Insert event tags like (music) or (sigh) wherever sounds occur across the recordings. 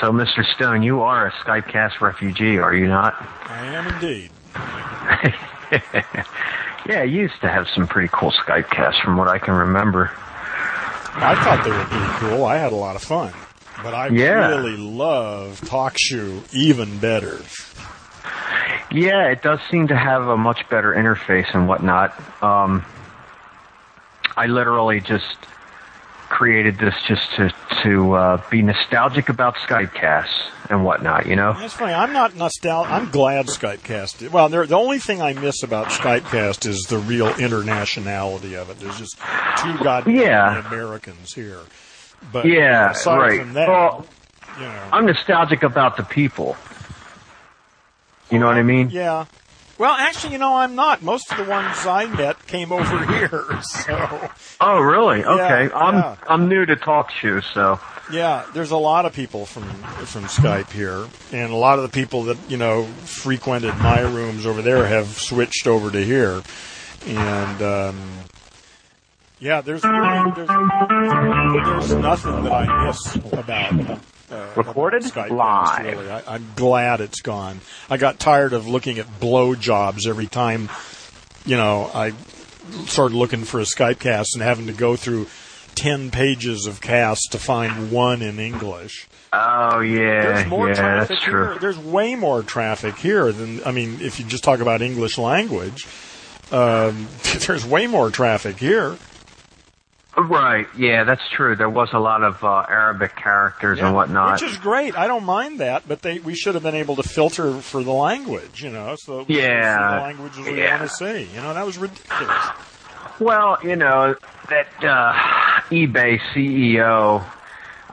So, Mr. Stone, you are a Skypecast refugee, are you not? I am indeed. (laughs) yeah, you used to have some pretty cool Skypecasts from what I can remember. I thought they were pretty cool. I had a lot of fun. But I Yeah. really love TalkShoe even better. Yeah, it does seem to have a much better interface and whatnot. Um, I literally just created this just to to uh, be nostalgic about Skypecasts and whatnot. You know? That's funny. I'm not nostalgic. I'm glad Skypecast. did- Well, the only thing I miss about Skypecast is the real internationality of it. There's just two goddamn Yeah. Americans here. But Yeah, aside right. from that, Well, you know, I'm nostalgic about the people. You know what I mean? yeah. Well, actually, you know, I'm not. Most of the ones I met came over (laughs) here, so Oh, really? Okay. I'm yeah. I'm new to TalkShoe, so yeah. There's a lot of people from from Skype here, and a lot of the people that you know frequented my rooms over there have switched over to here, and um, yeah, there's there's, there's nothing that I miss about. Uh, Recorded Skype, live. Really. I, I'm glad it's gone. I got tired of looking at blow jobs every time, you know, I started looking for a Skype cast and having to go through 10 pages of casts to find one in English. Oh yeah, There's more yeah, traffic that's true. here. There's way more traffic here than, I mean, if you just talk about English language, um, (laughs) there's way more traffic here. Right, yeah, that's true. There was a lot of uh, Arabic characters Yeah, and whatnot. Which is great. I don't mind that, but they we should have been able to filter for the language, you know, so Yeah, the languages we yeah. want to see. You know, that was ridiculous. Well, you know that uh, eBay CEO.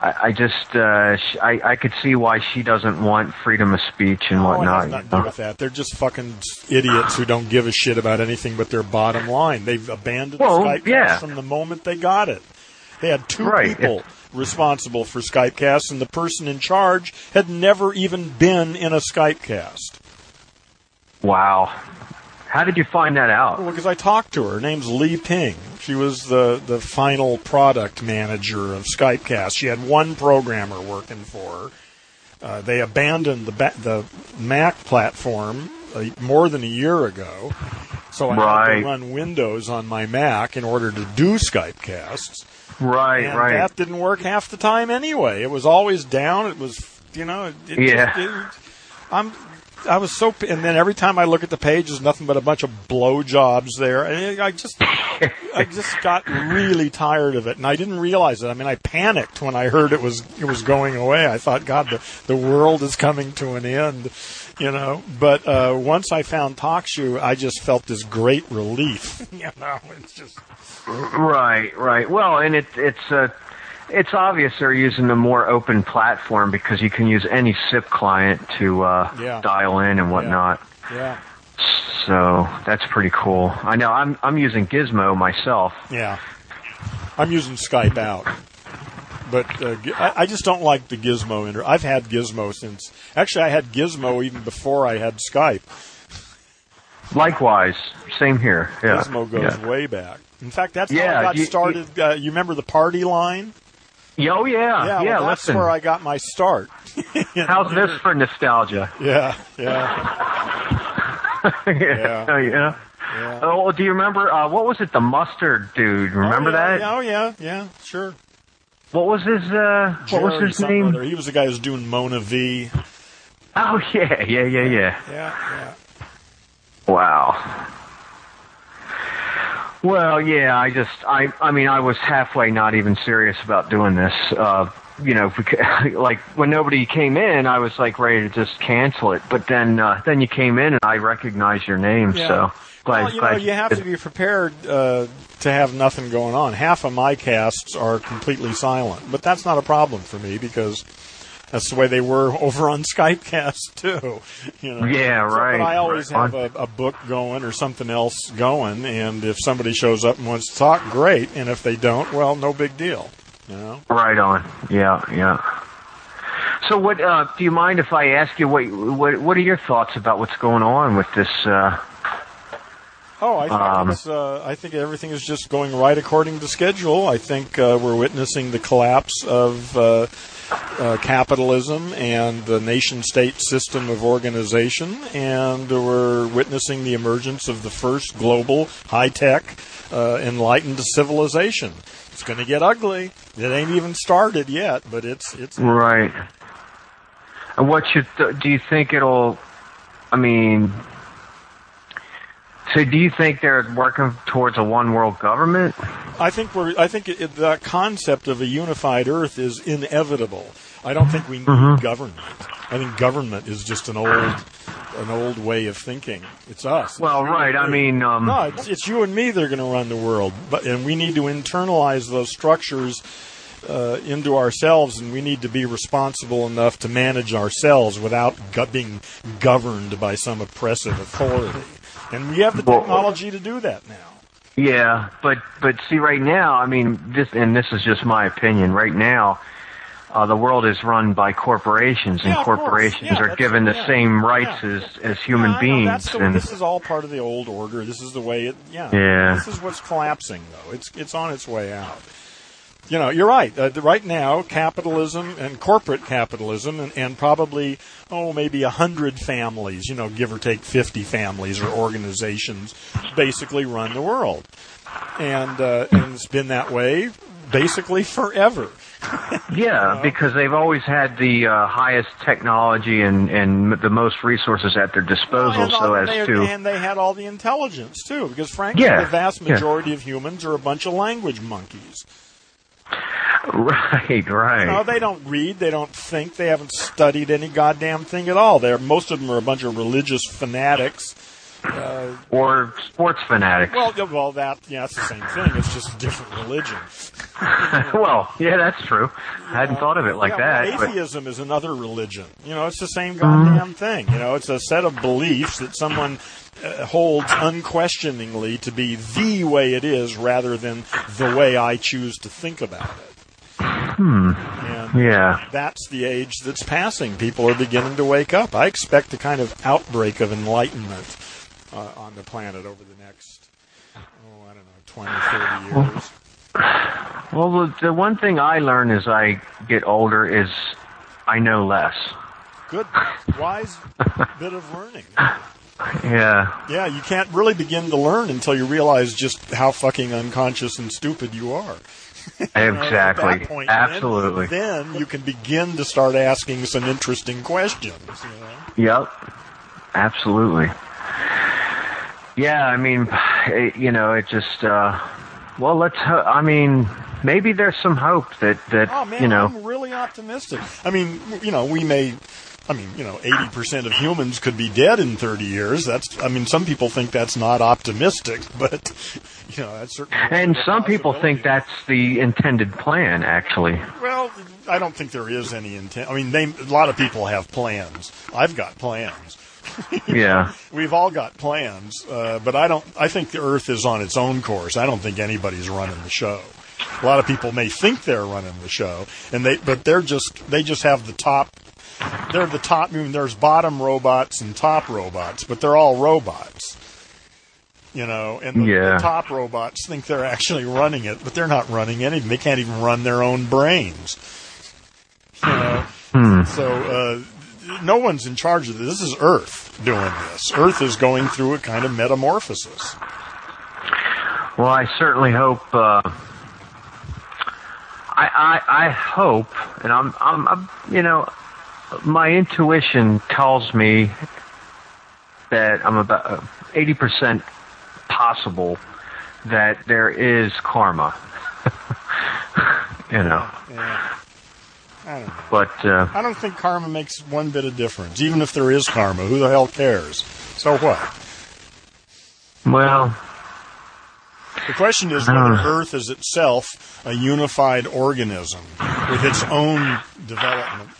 I, I just uh, I, I could see why she doesn't want freedom of speech and Oh, it whatnot. has nothing you to do with that. They're just fucking idiots who don't give a shit about anything but their bottom line. They've abandoned Well, Skypecast yeah. from the moment they got it. They had two Right. people responsible for Skypecast, and the person in charge had never even been in a Skypecast. Wow, how did you find that out? Well, because I talked to her. Her name's Lee Ping. She was the, the final product manager of Skypecast. She had one programmer working for her. Uh, they abandoned the ba- the Mac platform uh, more than a year ago, so I had to run Windows on my Mac in order to do Skypecasts. Right, And right. that didn't work half the time anyway. It was always down. It was, you know, it, it Yeah. just- it- I'm, I was so, and then every time I look at the page, there's nothing but a bunch of blowjobs there. And I just, I just got really tired of it, and I didn't realize it. I mean, I panicked when I heard it was it was going away. I thought, God, the the world is coming to an end, you know. But uh, once I found TalkShoe, I just felt this great relief. (laughs) You know, it's just. Right, right. Well, and it, it's uh, it's obvious they're using a more open platform because you can use any SIP client to uh, Yeah. dial in and whatnot. Yeah. So that's pretty cool. I know I'm I'm using Gizmo myself. Yeah. I'm using Skype out. But uh, I, I just don't like the Gizmo. Inter- I've had Gizmo since. Actually, I had Gizmo even before I had Skype. Likewise, same here. Yeah. Gizmo goes yeah. way back. In fact, that's how Yeah, I got you- started. Uh, you remember the party line? Yeah, Oh yeah, yeah, yeah. well, that's listen, where I got my start. (laughs) how's this for nostalgia? Yeah, yeah, (laughs) yeah. Oh, yeah. yeah. Oh, do you remember uh, what was it? The mustard dude. Remember oh, yeah, that? Oh yeah, yeah, sure. What was his uh what was his name? other. He was the guy who's doing MonaVie. Oh (laughs) yeah, yeah, yeah, yeah. Yeah, yeah. Wow. Well, yeah, I just I I mean I was halfway not even serious about doing this. Uh you know, (laughs) like when nobody came in, I was like ready to just cancel it. But then, uh, then you came in and I recognized your name. Yeah. So, glad, well, you know, you have to be prepared uh, to have nothing going on. Half of my casts are completely silent, but that's not a problem for me because that's the way they were over on Skypecast too. You know. Yeah, So, right. But I always Right. have a, a book going or something else going, and if somebody shows up and wants to talk, great. And if they don't, well, no big deal. You know. Right on. Yeah, yeah. So, what uh, do you mind if I ask you what what what are your thoughts about what's going on with this? Uh, Oh, I think Um, it's, uh, I think everything is just going right according to schedule. I think uh, we're witnessing the collapse of uh, capitalism and the nation state system of organization, and we're witnessing the emergence of the first global high tech uh, enlightened civilization. It's going to get ugly. It ain't even started yet, but it's it's right. And what should do you think it'll? I mean, so do you think they're working towards a one world government? I think we're. I think it, the concept of a unified Earth is inevitable. I don't think we need mm-hmm. government. I think government is just an old, an old way of thinking. It's us. Well, right. I mean, um, no, it's, it's you and me that are going to run the world, but and we need to internalize those structures uh, into ourselves, and we need to be responsible enough to manage ourselves without being governed by some oppressive authority. And we have the technology to do that now. Yeah, but but see, right now, I mean, this and this is just my opinion. Right now, uh, the world is run by corporations, and yeah, corporations yeah, are given the yeah, same rights as as human beings. The, and this is all part of the old order. This is the way it. Yeah. Yeah. This is what's collapsing, though. It's it's on its way out you know, you're right. Uh, right now, capitalism and corporate capitalism, and, and probably oh maybe a hundred families, you know, give or take fifty families or organizations, basically run the world, and uh, and it's been that way basically forever. (laughs) yeah, because they've always had the uh, highest technology and, and the most resources at their disposal, well, so as they, to and they had all the intelligence too. Because frankly, yeah, the vast majority yeah. of humans are a bunch of language monkeys. (laughs) Right, right. No, they don't read. They don't think. They haven't studied any goddamn thing at all. They're most of them are a bunch of religious fanatics. Uh, or sports fanatics. Well, well, that yeah, it's the same thing. It's just a different religion. (laughs) well, yeah, that's true. I hadn't thought of it like yeah, that. Well, atheism but... is another religion. You know, it's the same goddamn mm. thing. You know, it's a set of beliefs that someone uh, holds unquestioningly to be the way it is, rather than the way I choose to think about it. Hmm. And yeah. That's the age that's passing. People are beginning to wake up. I expect a kind of outbreak of enlightenment uh, on the planet over the next, oh, I don't know, 20, 30 years. Well, the, the one thing I learn as I get older is I know less. Good. Wise bit of learning. Yeah. Yeah, you can't really begin to learn until you realize just how fucking unconscious and stupid you are. (laughs) Exactly. know, point, Absolutely. Then, then, you can begin to start asking some interesting questions. You know? Yep. Absolutely. Yeah, I mean, it, you know, it just. Uh, well, let's. Ho- I mean, maybe there's some hope that that oh, man, you know. I'm really optimistic. I mean, you know, we may I mean, you know, 80% of humans could be dead in 30 years. That's, I mean, some people think that's not optimistic, (laughs) but, you know, that's certainly. And some people think that's the intended plan, actually. Well, I don't think there is any intent. I mean, they, a lot of people have plans. I've got plans. (laughs) yeah. We've all got plans, uh, but I don't, I think the Earth is on its own course. I don't think anybody's running the show. A lot of people may think they're running the show, and they, but they're just, they just have the top they're the top. I mean, there's bottom robots and top robots, but they're all robots. You know, and the, yeah. the top robots think they're actually running it, but they're not running anything. They can't even run their own brains. You know, hmm. so uh, no one's in charge of this. This is Earth doing this. Earth is going through a kind of metamorphosis. Well, I certainly hope. Uh, I, I I hope, and I'm I'm, I'm you know my intuition tells me that I'm about 80% possible that there is karma. (laughs) you know. Yeah. I don't know. But uh, I don't think karma makes one bit of difference. Even if there is karma, who the hell cares? So what? Well, the question is whether Earth is itself a unified organism with its own development.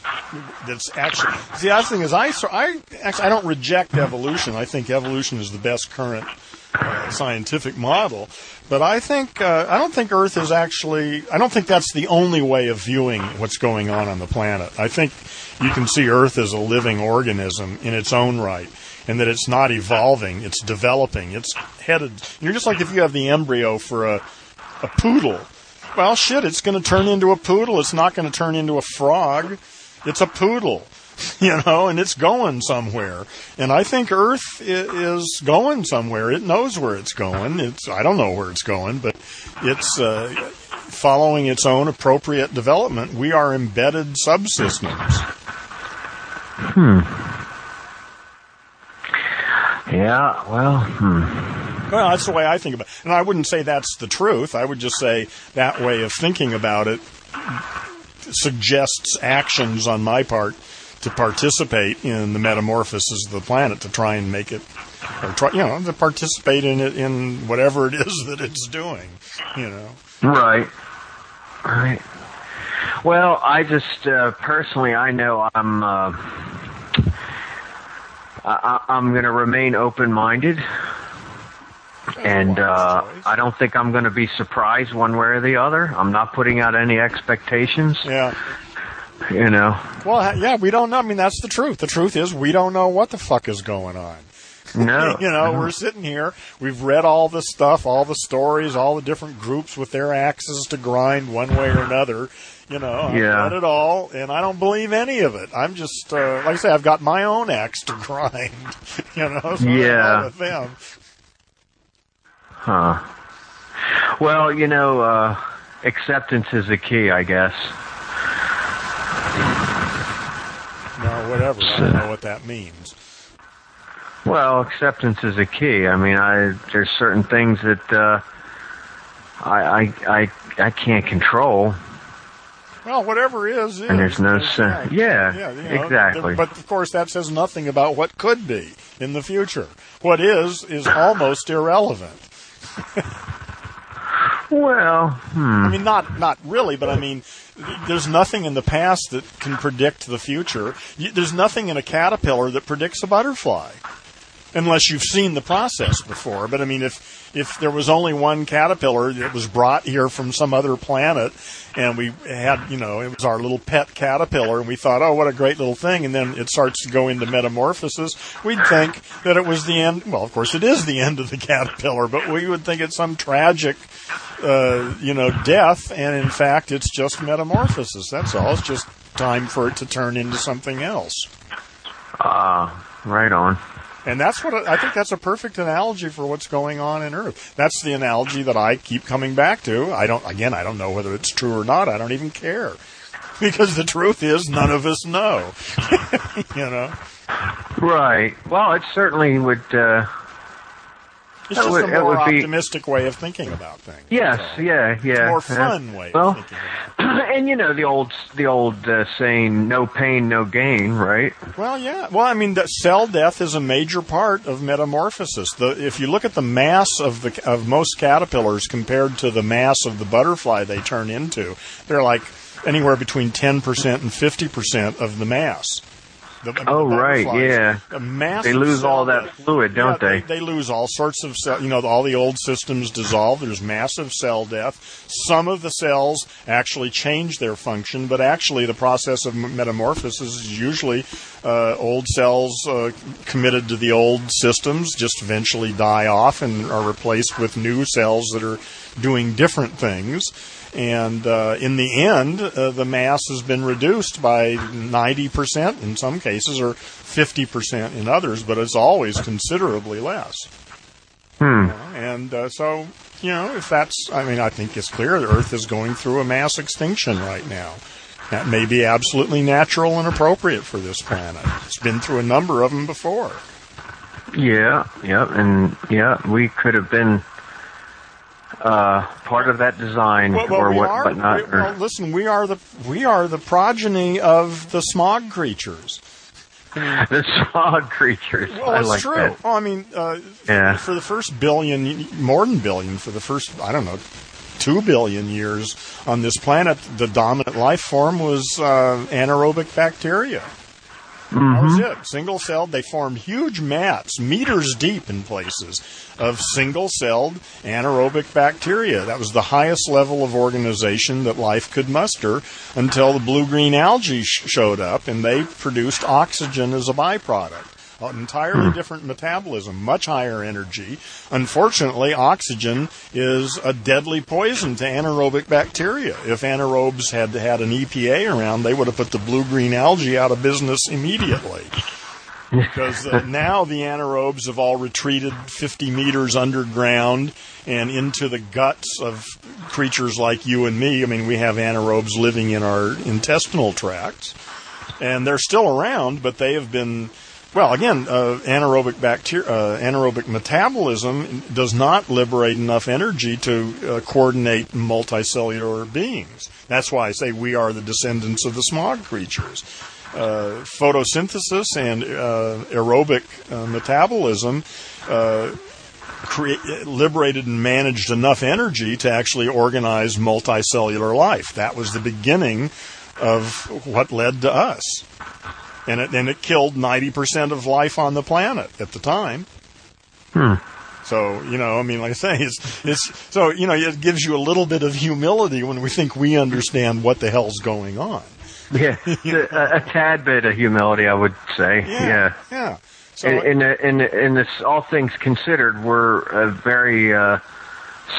That's actually see. The thing is, I I actually I don't reject evolution. I think evolution is the best current uh, scientific model. But I think uh, I don't think Earth is actually. I don't think that's the only way of viewing what's going on on the planet. I think you can see Earth as a living organism in its own right and that it's not evolving, it's developing. It's headed. You're just like if you have the embryo for a, a poodle, Well, shit, it's going to turn into a poodle. It's not going to turn into a frog. It's a poodle, (laughs) you know, and it's going somewhere. And I think Earth is going somewhere. It knows where it's going. It's I don't know where it's going, but it's uh, following its own appropriate development. We are embedded subsystems. Hmm. Yeah. Well. Hmm. Well, that's the way I think about it. And I wouldn't say that's the truth. I would just say that way of thinking about it suggests actions on my part to participate in the metamorphosis of the planet to try and make it, or try, you know, to participate in it in whatever it is that it's doing, you know. Right. Right. Well, I just uh, personally, I know I'm. Uh, I, I'm going to remain open-minded and uh, I don't think I'm going to be surprised one way or the other. I'm not putting out any expectations. Yeah. You know. Well, yeah, we don't know. I mean, that's the truth. The truth is, we don't know what the fuck is going on. No. (laughs) you know, no. we're sitting here. We've read all the stuff, all the stories, all the different groups with their axes to grind one way or another. You know, I've yeah. read it all, and I don't believe any of it. I'm just, uh, like I say, I've got my own axe to (laughs) grind. (laughs) You know, so yeah. with them. Huh. Well, you know, uh, acceptance is the key, I guess. No, whatever. I don't know what that means. Well, acceptance is a key. I mean, I there's certain things that uh, I, I I I can't control. Well, whatever is, is. And there's no sense. Yeah, yeah you know, exactly. But of course, that says nothing about what could be in the future. What is is almost irrelevant. Well, hmm. I mean, not not really, but I mean, there's nothing in the past that can predict the future. There's nothing in a caterpillar that predicts a butterfly unless you've seen the process before. But I mean, if if there was only one caterpillar that was brought here from some other planet, and we had, you know, it was our little pet caterpillar, and we thought, oh, what a great little thing, and then it starts to go into metamorphosis, we'd think that it was the end. Well, of course, it is the end of the caterpillar, but we would think it's some tragic, uh, you know, death, and in fact, it's just metamorphosis. That's all. It's just time for it to turn into something else. Ah, uh, right on. And that's what I think that's a perfect analogy for what's going on in Earth. That's the analogy that I keep coming back to. I don't, again, I don't know whether it's true or not. I don't even care. (laughs) Because the truth is, none of us know. (laughs) you know? Right. Well, it certainly would, uh, it's just would, a more optimistic be, way of thinking about things. Yes, so. yeah, yeah. more fun way well, of thinking about (clears throat) And you know the old the old uh, saying, "No pain, no gain," right? Well, yeah. Well, I mean, the cell death is a major part of metamorphosis. The if you look at the mass of the of most caterpillars compared to the mass of the butterfly they turn into, they're like anywhere between ten percent and fifty percent of the mass. The, oh right, yeah. they lose all that fluid, don't yeah, they? they? they? lose all sorts of cell. You know, all the old systems dissolve. There's massive cell death. Some of the cells actually change their function, but actually, the process of metamorphosis is usually uh, old cells uh, committed to the old systems just eventually die off and are replaced with new cells that are doing different things. And uh, in the end, uh, the mass has been reduced by 90% in some cases, or 50% in others, but it's always considerably less. Hmm. and uh, so, you know, if that's, I mean, I think it's clear the Earth is going through a mass extinction right now. That may be absolutely natural and appropriate for this planet. It's been through a number of them before. Yeah, yeah, and yeah, we could have been uh, part of that design, well, well, or what? Are, but not. We, well, listen, we are the we are the progeny of the smog creatures. (laughs) the smog creatures. Well, I it's like true. That. Well, I mean, uh, yeah. for the first billion, more than billion, for the first, I don't know, two billion years on this planet, the dominant life form was uh, anaerobic bacteria. Mm-hmm. That was it. Single celled. They formed huge mats, meters deep in places, of single celled anaerobic bacteria. That was the highest level of organization that life could muster until the blue green algae sh- showed up and they produced oxygen as a byproduct. An entirely Hmm. different metabolism, much higher energy. Unfortunately, oxygen is a deadly poison to anaerobic bacteria. If anaerobes had had an EPA around, they would have put the blue-green algae out of business immediately because uh, (laughs) now the anaerobes have all retreated 50 meters underground and into the guts of creatures like you and me. I mean, we have anaerobes living in our intestinal tracts, and they're still around, but they have been. Well, again, uh, anaerobic bacteria, uh, anaerobic metabolism does not liberate enough energy to uh, coordinate multicellular beings. That's why I say we are the descendants of the smog creatures uh, photosynthesis and uh, aerobic uh, metabolism uh, crea- liberated and managed enough energy to actually organize multicellular life. That was the beginning of what led to us. And it, and it killed 90% of life on the planet at the time. Hmm. So, you know, I mean, like I say, it's, it's, so, you know, it gives you a little bit of humility when we think we understand what the hell's going on. Yeah, (laughs) a, a tad bit of humility, I would say. Yeah. Yeah. So, in, in, in, in this, all things considered, we're a very uh,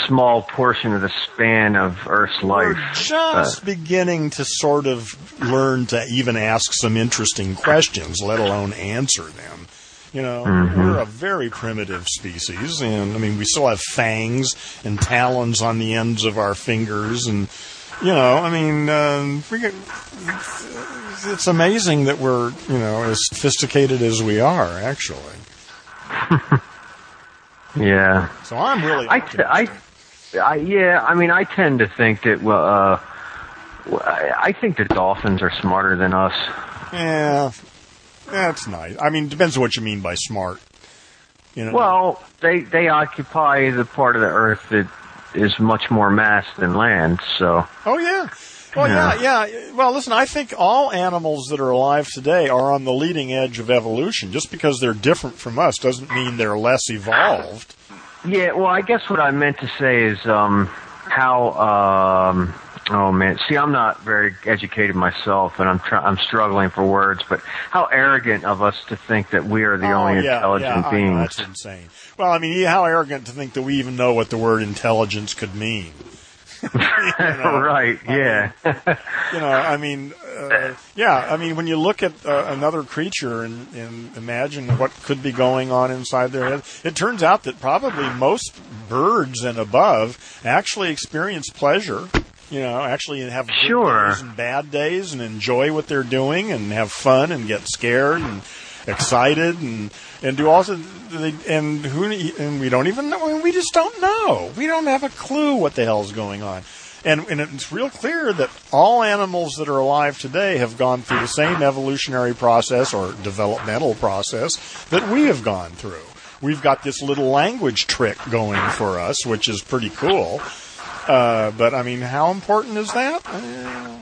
small portion of the span of Earth's life. We're just beginning to sort of learn to even ask some interesting questions, let alone answer them. You know, we're a very primitive species, and I mean, we still have fangs and talons on the ends of our fingers, and you know, I mean, um, it's amazing that we're you know as sophisticated as we are, actually. (laughs) yeah. So I'm really I, I. I, yeah, I mean, I tend to think that, well, uh, I think that dolphins are smarter than us. yeah, that's nice. I mean, it depends on what you mean by smart. You know, Well, they they occupy the part of the Earth that is much more mass than land. So Oh yeah. Well, yeah. yeah, Well, listen, I think all animals that are alive today are on the leading edge of evolution. Just because they're different from us doesn't mean they're less evolved. Yeah, well, I guess what I meant to say is um, how. Um, oh man, see, I'm not very educated myself, and I'm try- I'm struggling for words. But how arrogant of us to think that we are the oh, only yeah, intelligent yeah, I know, beings. that's insane. Well, I mean, how arrogant to think that we even know what the word intelligence could mean. (laughs) (laughs) know, right? Yeah. (laughs) you know, I mean, uh, yeah, I mean, when you look at uh, another creature and, and imagine what could be going on inside their head, it turns out that probably most birds and above actually experience pleasure. You know, actually have good Sure. days and bad days and enjoy what they're doing and have fun and get scared and excited and and do also they, and who and we don't even know we just don't know we don't have a clue what the hell's going on and, and it's real clear that all animals that are alive today have gone through the same evolutionary process or developmental process that we have gone through. We've got this little language trick going for us, which is pretty cool. Uh, but I mean, how important is that? Eh,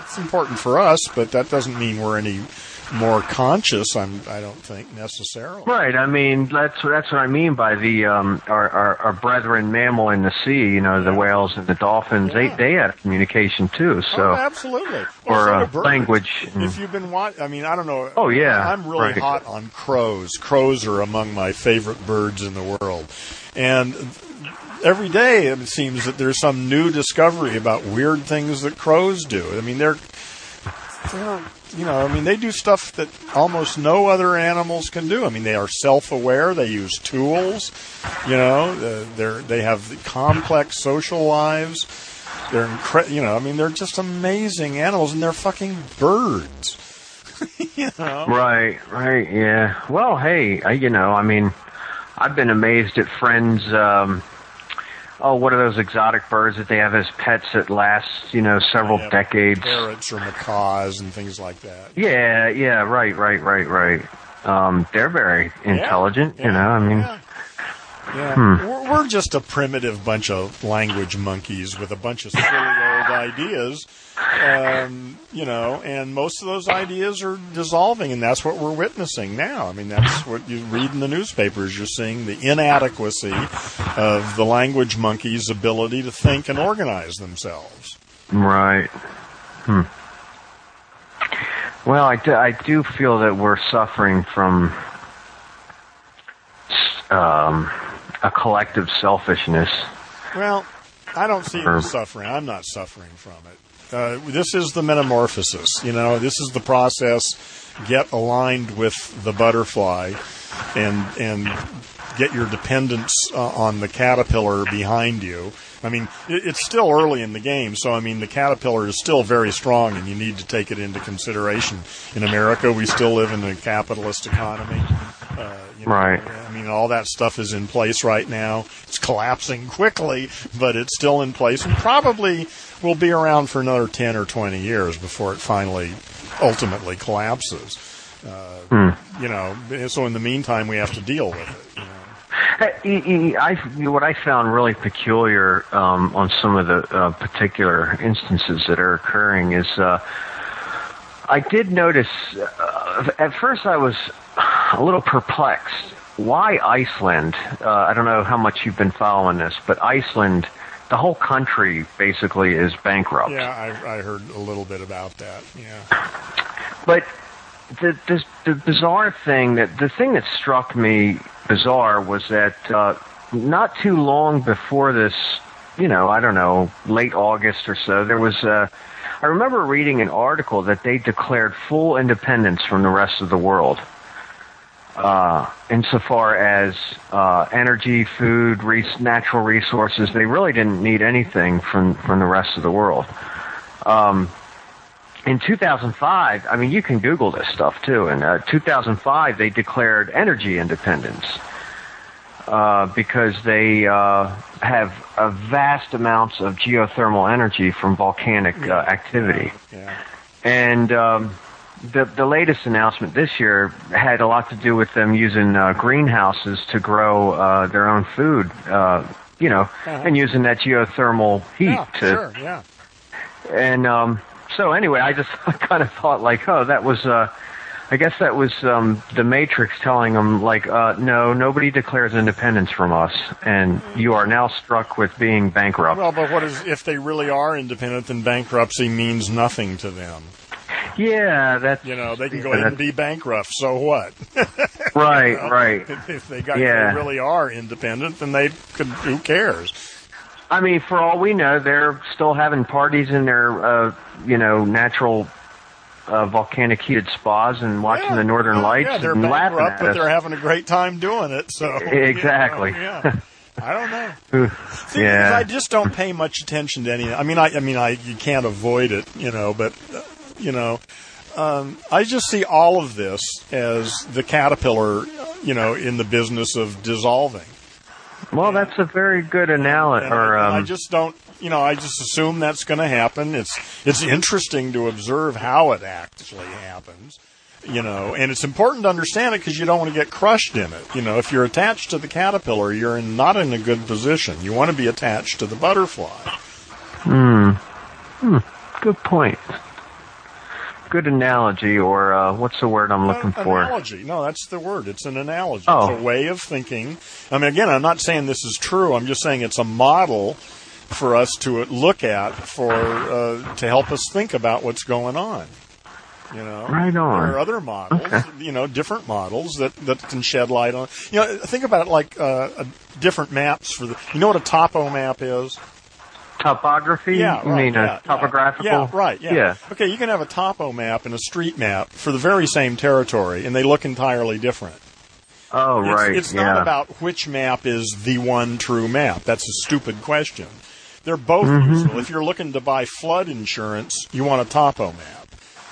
it's important for us, but that doesn't mean we're any more conscious. I'm, I don't think necessarily. Right. I mean, that's that's what I mean by the um, our, our our brethren mammal in the sea. You know, the whales and the dolphins. Yeah. They they have communication too. So oh, absolutely. or Well, so uh, do language. If you've been watching, I mean, I don't know. Oh, yeah. I'm really Right. hot on crows. Crows are among my favorite birds in the world, and every day it seems that there's some new discovery about weird things that crows do. I mean, they're, they're you know, I mean, they do stuff that almost no other animals can do. I mean, they are self-aware. They use tools. You know, uh, they're they have complex social lives. They're incre- you know, I mean, they're just amazing animals, and they're fucking birds. (laughs) you know, Right. Right. Yeah. Well, hey, I, you know, I mean, I've been amazed at friends. Um, oh, what are those exotic birds that they have as pets that last, you know, several Yeah, decades? parrots or macaws and things like that. Yeah. Yeah. Right. Right. Right. Right. Um, they're very intelligent. Yeah, You know, I mean. yeah. Yeah, Hmm. we're, we're just a primitive bunch of language monkeys with a bunch of silly old ideas, um, you know, and most of those ideas are dissolving, and that's what we're witnessing now. I mean, that's what you read in the newspapers. You're seeing the inadequacy of the language monkeys' ability to think and organize themselves. Right. Hmm. Well, I do, I do feel that we're suffering from um, a collective selfishness. Well, I don't see you suffering. I'm not suffering from it. Uh, this is the metamorphosis. You know, this is the process. Get aligned with the butterfly, and and get your dependence uh, on the caterpillar behind you. I mean, it, it's still early in the game, so I mean, the caterpillar is still very strong, and you need to take it into consideration. In America, we still live in a capitalist economy. Uh, you know, Right. Mean, all that stuff is in place right now. It's collapsing quickly, but it's still in place, and probably will be around for another ten or twenty years before it finally, ultimately collapses. Uh, You know, so in the meantime, we have to deal with it. You know? I, what I found really peculiar um, on some of the uh, particular instances that are occurring is uh, I did notice. Uh, at first, I was a little perplexed. Why Iceland? Uh, I don't know how much you've been following this, but Iceland, the whole country basically is bankrupt. Yeah, I, I heard a little bit about that. Yeah. But the, the the bizarre thing that the thing that struck me bizarre was that uh, not too long before this, you know, I don't know, late August or so, there was uh, I remember reading an article that they declared full independence from the rest of the world. Uh, insofar as uh, energy, food, res- natural resources, they really didn't need anything from from the rest of the world. Um, in 2005, I mean, you can Google this stuff too. In uh, 2005, they declared energy independence uh, because they uh, have a vast amounts of geothermal energy from volcanic uh, activity. Yeah. And um, the the latest announcement this year had a lot to do with them using uh, greenhouses to grow uh, their own food. Uh, you know, and using that geothermal heat Yeah, to sure. Yeah. and um, so anyway, I just (laughs) kind of thought like, oh, that was, uh, I guess that was um, the Matrix telling them like, uh, no, nobody declares independence from us, and you are now struck with being bankrupt. Well, but what is if they really are independent? Then bankruptcy means nothing to them. Yeah, that's You know, they can go yeah, ahead and be bankrupt. So what? (laughs) right, right. if, if they got Yeah. they really are independent, then they could. Who cares? I mean, for all we know, they're still having parties in their, uh, you know, natural. Uh, volcanic heated spas and watching Yeah. the northern lights Yeah, they're and laughing but us. they're having a great time doing it. So you know, Exactly. yeah. (laughs) I don't know. See, Yeah. I just don't pay much attention to any. I mean, I, I mean, I you can't avoid it, you know. But uh, you know, um, I just see all of this as the caterpillar, you know, in the business of dissolving. well, that's a very good analogy. Or I, I um, just don't, you know, I just assume that's going to happen. It's it's interesting to observe how it actually happens, you know, and it's important to understand it because you don't want to get crushed in it. You know, if you're attached to the caterpillar, you're in, not in a good position. You want to be attached to the butterfly. Hmm. Hmm. Good point. Good analogy, or uh, what's the word I'm looking Uh, for? Analogy. No, that's the word. It's an analogy. Oh. It's a way of thinking. I mean, again, I'm not saying this is true. I'm just saying it's a model for us to look at for uh, to help us think about what's going on. You know, Right on. There are other models, you know, different models that that can shed light on. You know, think about it like uh, uh, different maps for the. You know what a topo map is? Topography? Yeah, you right, mean yeah, a topographical? Yeah, right. Yeah. Yeah. Okay, you can have a topo map and a street map for the very same territory, and they look entirely different. Oh, It's, right. it's yeah. not about which map is the one true map. That's a stupid question. They're both Mm-hmm. useful. If you're looking to buy flood insurance, you want a topo map.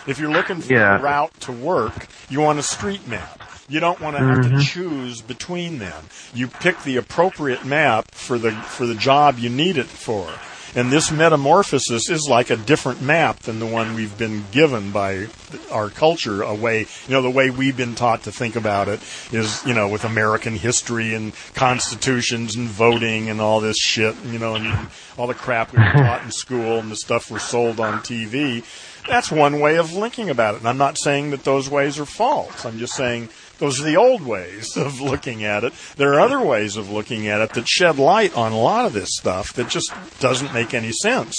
If you're looking for Yeah. a route to work, you want a street map. You don't want to have Mm-hmm. to choose between them. You pick the appropriate map for the for the job you need it for. And this metamorphosis is like a different map than the one we've been given by our culture. A way, you know, the way we've been taught to think about it is, you know, with American history and constitutions and voting and all this shit, you know, and all the crap we were taught in school and the stuff we're sold on TV. That's one way of thinking about it. And I'm not saying that those ways are false. I'm just saying those are the old ways of looking at it. There are other ways of looking at it that shed light on a lot of this stuff that just doesn't make any sense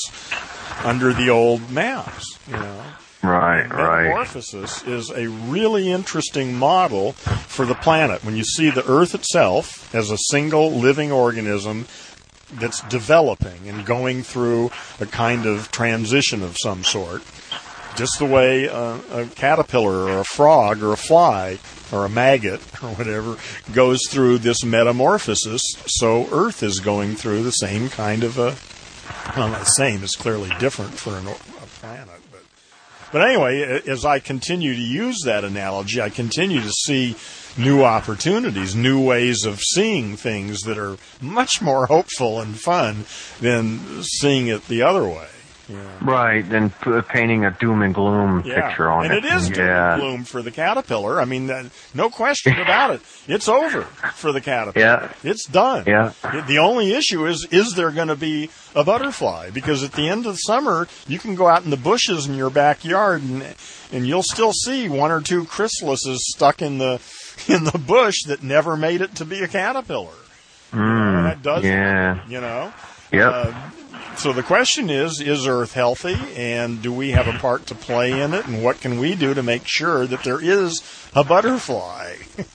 under the old maps, you know. Right, right. Metamorphosis is a really interesting model for the planet. When you see the Earth itself as a single living organism that's developing and going through a kind of transition of some sort, just the way a, a caterpillar or a frog or a fly or a maggot (laughs) or whatever goes through this metamorphosis, so Earth is going through the same kind of a. Well, the same. It's clearly different for an, a planet, but but anyway, as I continue to use that analogy, I continue to see new opportunities, new ways of seeing things that are much more (laughs) hopeful and fun than seeing it the other way. Yeah. Right, and p- painting a doom and gloom Yeah. picture on and it. it is doom yeah. and gloom for the caterpillar. I mean, uh, no question (laughs) about it. It's over for the caterpillar. Yeah. It's done. Yeah. The- The only issue is, is there going to be a butterfly? Because at the end of the summer, you can go out in the bushes in your backyard and, and you'll still see one or two chrysalises stuck in the, (laughs) in the bush that never made it to be a caterpillar. Mm, that does, yeah. you know? Yep. Uh, so the question is, is Earth healthy and do we have a part to play in it and what can we do to make sure that there is a butterfly? (laughs)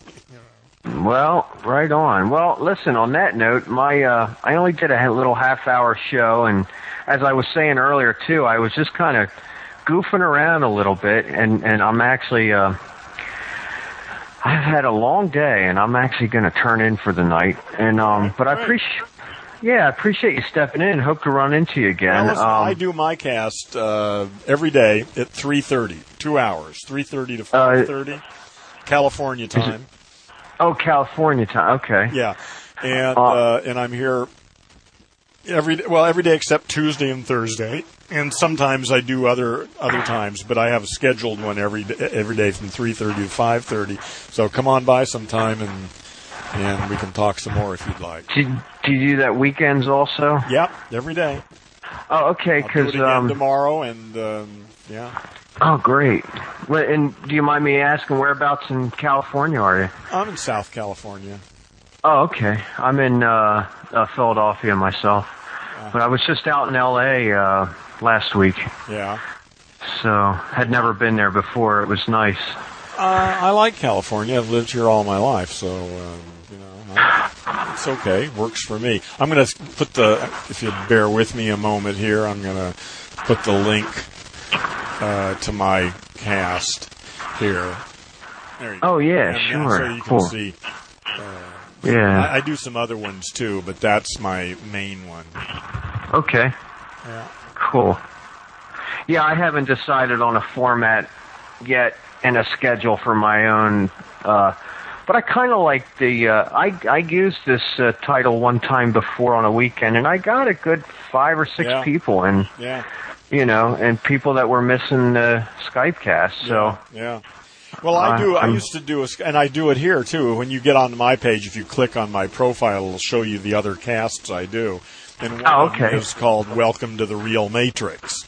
Well, right on. Well, listen. On that note, my uh, I only did a little half-hour show, and as I was saying earlier too, I was just kind of goofing around a little bit, and and I'm actually uh, I've had a long day, and I'm actually going to turn in for the night. And um, but I appreciate. Yeah, I appreciate you stepping in. Hope to run into you again. Well, listen, Um, I do my cast uh, every day at 3.30, two hours, 3.30 to Uh, 5.30, California time. oh, California time. Okay. Yeah, and Uh, uh, and I'm here every well every day except Tuesday and Thursday, and sometimes I do other other times, but I have a scheduled one every every day from three thirty to five thirty. So come on by sometime and and we can talk some more if you'd like. Do, do you do that weekends also? Yep, every day. Oh, okay. I'll do it Because um, tomorrow, and um, yeah, Oh, great. And do you mind me asking whereabouts in California are you? I'm in South California. Oh, okay. I'm in uh, uh, Philadelphia myself, but I was just out in L.A. Uh, last week, Yeah, so had never been there before. It was nice. uh, I like California. I've lived here all my life, so um, it's okay. Works for me. I'm going to put the. If you bear with me a moment here, I'm going to put the link uh, to my cast here. There you go. Oh yeah, uh, sure, So you can cool. see. Yeah. I, I do some other ones too, but that's my main one. Okay. Yeah. Cool. Yeah, I haven't decided on a format yet and a schedule for my own. Uh, but I kind of like the. Uh, I I used this uh, title one time before on a weekend, and I got a good five or six Yeah. people, and Yeah. you know, and people that were missing the Skype cast. So yeah. Well, I Uh, do. I used to do a, and I do it here too. When you get onto my page, if you click on my profile, it'll show you the other casts I do. And one Oh, of them okay. is called "Welcome to the Real Matrix."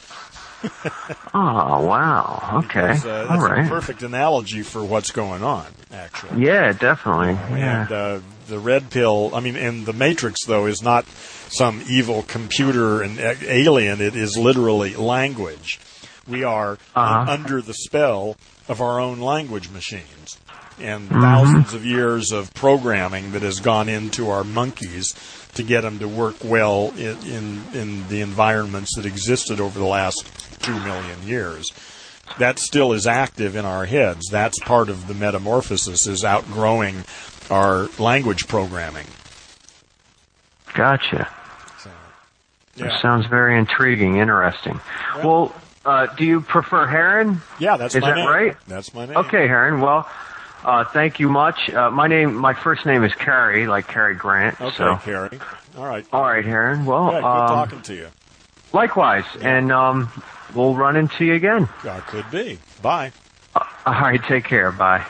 (laughs) oh wow, okay, uh, all that's a perfect analogy for what's going on, actually. yeah, definitely, yeah, And uh, the red pill, I mean, and the Matrix, though, is not some evil computer and alien. It is literally language. We are Uh-huh. under the spell of our own language machines. And Mm-hmm. thousands of years of programming that has gone into our monkeys to get them to work well in, in, in the environments that existed over the last two million years that still is active in our heads. That's part of the metamorphosis is outgrowing our language programming. gotcha. So, That sounds very intriguing, interesting. Well, uh, do you prefer Heron? yeah, that's Is my that name. right? That's my name. Okay, Heron. Well, uh, thank you much. Uh, my name, my first name is Cary, like Cary Grant. Okay, So, Cary. All right. all right, Heron. Well, Yeah, good um, talking to you. Likewise, and um, we'll run into you again. Uh, could be. Bye. All right, take care. Bye.